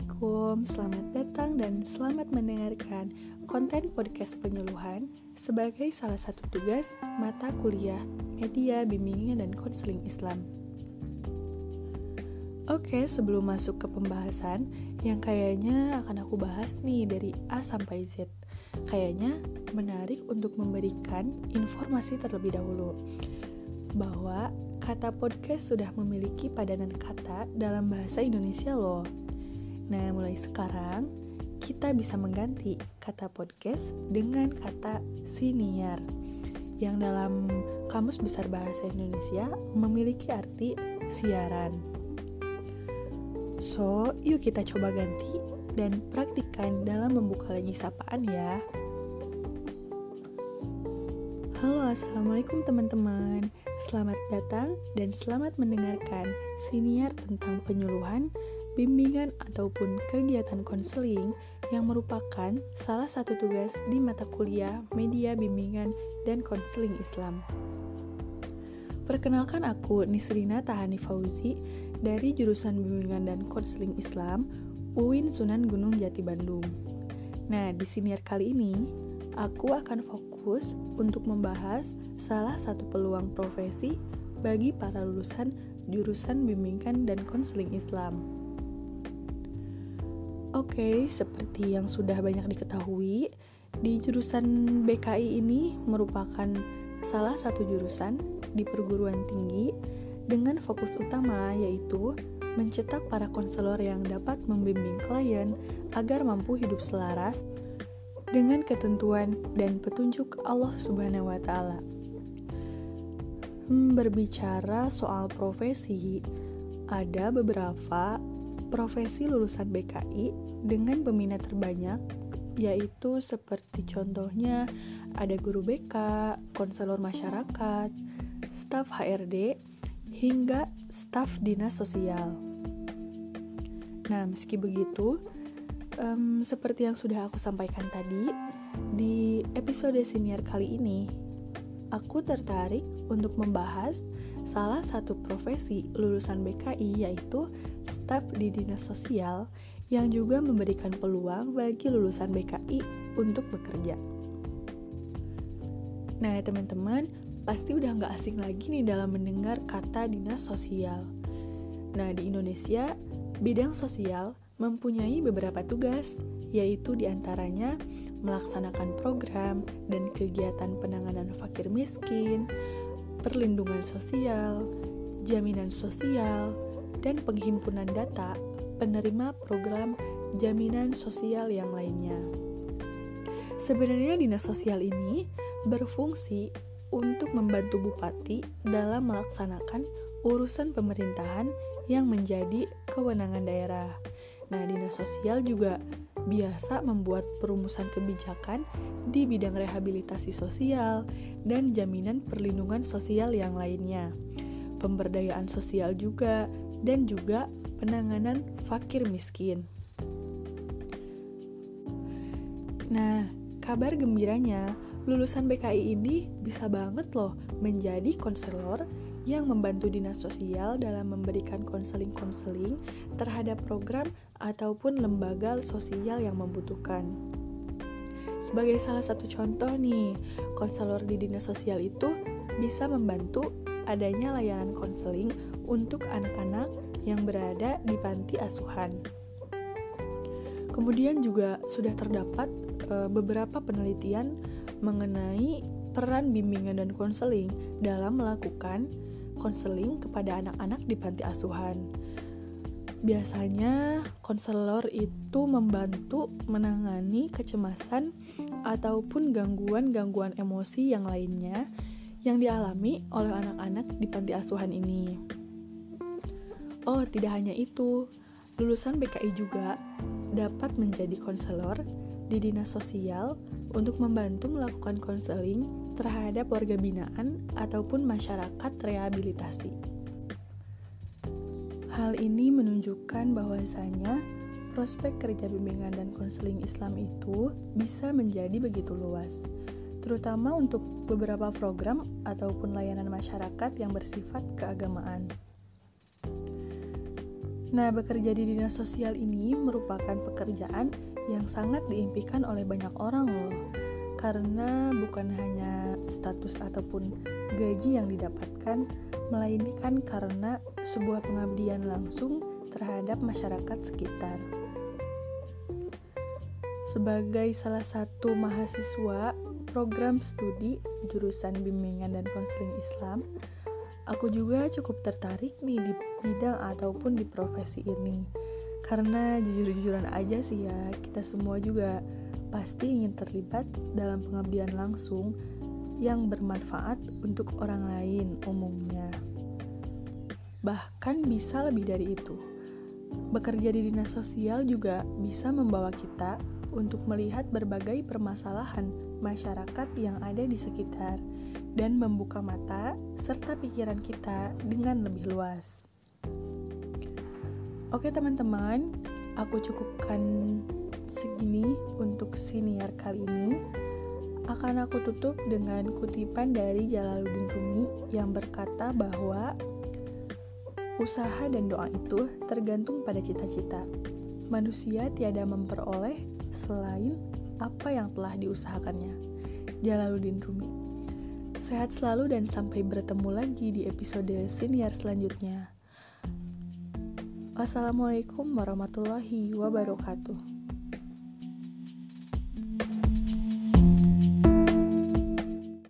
Assalamualaikum, selamat datang dan selamat mendengarkan konten podcast penyuluhan sebagai salah satu tugas mata kuliah Media Bimbingan dan Konseling Islam. Oke, sebelum masuk ke pembahasan yang kayaknya akan aku bahas nih dari A sampai Z. Kayaknya menarik untuk memberikan informasi terlebih dahulu bahwa kata podcast sudah memiliki padanan kata dalam bahasa Indonesia loh. Nah, mulai sekarang kita bisa mengganti kata podcast dengan kata siniar yang dalam Kamus Besar Bahasa Indonesia memiliki arti siaran. So, yuk kita coba ganti dan praktikkan dalam membuka lagi sapaan ya. Halo, Assalamualaikum teman-teman. Selamat datang dan selamat mendengarkan siniar tentang penyuluhan bimbingan ataupun kegiatan konseling yang merupakan salah satu tugas di mata kuliah Media Bimbingan dan Konseling Islam. Perkenalkan aku Nisrina Tahani Fauzi dari jurusan Bimbingan dan Konseling Islam UIN Sunan Gunung Jati Bandung. Nah, di siniar kali ini aku akan fokus untuk membahas salah satu peluang profesi bagi para lulusan jurusan bimbingan dan konseling Islam. Oke, okay, seperti yang sudah banyak diketahui, di jurusan BKI ini merupakan salah satu jurusan di perguruan tinggi dengan fokus utama yaitu mencetak para konselor yang dapat membimbing klien agar mampu hidup selaras dengan ketentuan dan petunjuk Allah Subhanahu wa taala. Hmm, berbicara soal profesi, ada beberapa profesi lulusan BKI dengan peminat terbanyak yaitu seperti contohnya ada guru BK, konselor masyarakat, staf HRD, hingga staf dinas sosial. Nah, meski begitu, um, seperti yang sudah aku sampaikan tadi, di episode senior kali ini, aku tertarik untuk membahas salah satu profesi lulusan BKI yaitu staf di dinas sosial yang juga memberikan peluang bagi lulusan BKI untuk bekerja. Nah, teman-teman, pasti udah nggak asing lagi nih dalam mendengar kata dinas sosial. Nah, di Indonesia, bidang sosial mempunyai beberapa tugas, yaitu di antaranya melaksanakan program dan kegiatan penanganan fakir miskin, perlindungan sosial, jaminan sosial, dan penghimpunan data penerima program jaminan sosial yang lainnya. Sebenarnya dinas sosial ini berfungsi untuk membantu bupati dalam melaksanakan urusan pemerintahan yang menjadi kewenangan daerah. Nah, dinas sosial juga biasa membuat perumusan kebijakan di bidang rehabilitasi sosial dan jaminan perlindungan sosial yang lainnya, pemberdayaan sosial juga, dan juga penanganan fakir miskin. Nah, kabar gembiranya, lulusan BKI ini bisa banget loh menjadi konselor yang membantu dinas sosial dalam memberikan konseling-konseling terhadap program ataupun lembaga sosial yang membutuhkan. Sebagai salah satu contoh nih, konselor di dinas sosial itu bisa membantu adanya layanan konseling untuk anak-anak yang berada di panti asuhan. Kemudian juga sudah terdapat e, beberapa penelitian mengenai peran bimbingan dan konseling dalam melakukan konseling kepada anak-anak di panti asuhan. Biasanya konselor itu membantu menangani kecemasan ataupun gangguan-gangguan emosi yang lainnya yang dialami oleh anak-anak di panti asuhan ini. Oh, tidak hanya itu, lulusan BKI juga dapat menjadi konselor di dinas sosial untuk membantu melakukan konseling terhadap warga binaan ataupun masyarakat rehabilitasi. Hal ini menunjukkan bahwasanya prospek kerja bimbingan dan konseling Islam itu bisa menjadi begitu luas, terutama untuk beberapa program ataupun layanan masyarakat yang bersifat keagamaan. Nah, bekerja di dinas sosial ini merupakan pekerjaan yang sangat diimpikan oleh banyak orang loh. Karena bukan hanya status ataupun gaji yang didapatkan, melainkan karena sebuah pengabdian langsung terhadap masyarakat sekitar. Sebagai salah satu mahasiswa program studi jurusan bimbingan dan konseling Islam, aku juga cukup tertarik nih di bidang ataupun di profesi ini. Karena jujur-jujuran aja sih ya, kita semua juga pasti ingin terlibat dalam pengabdian langsung yang bermanfaat untuk orang lain umumnya. Bahkan bisa lebih dari itu. Bekerja di dinas sosial juga bisa membawa kita untuk melihat berbagai permasalahan masyarakat yang ada di sekitar dan membuka mata serta pikiran kita dengan lebih luas. Oke teman-teman, aku cukupkan segini untuk siniar kali ini. Akan aku tutup dengan kutipan dari Jalaluddin Rumi yang berkata bahwa usaha dan doa itu tergantung pada cita-cita. Manusia tiada memperoleh selain apa yang telah diusahakannya. Jalaluddin Rumi. Sehat selalu dan sampai bertemu lagi di episode senior selanjutnya. Wassalamualaikum warahmatullahi wabarakatuh.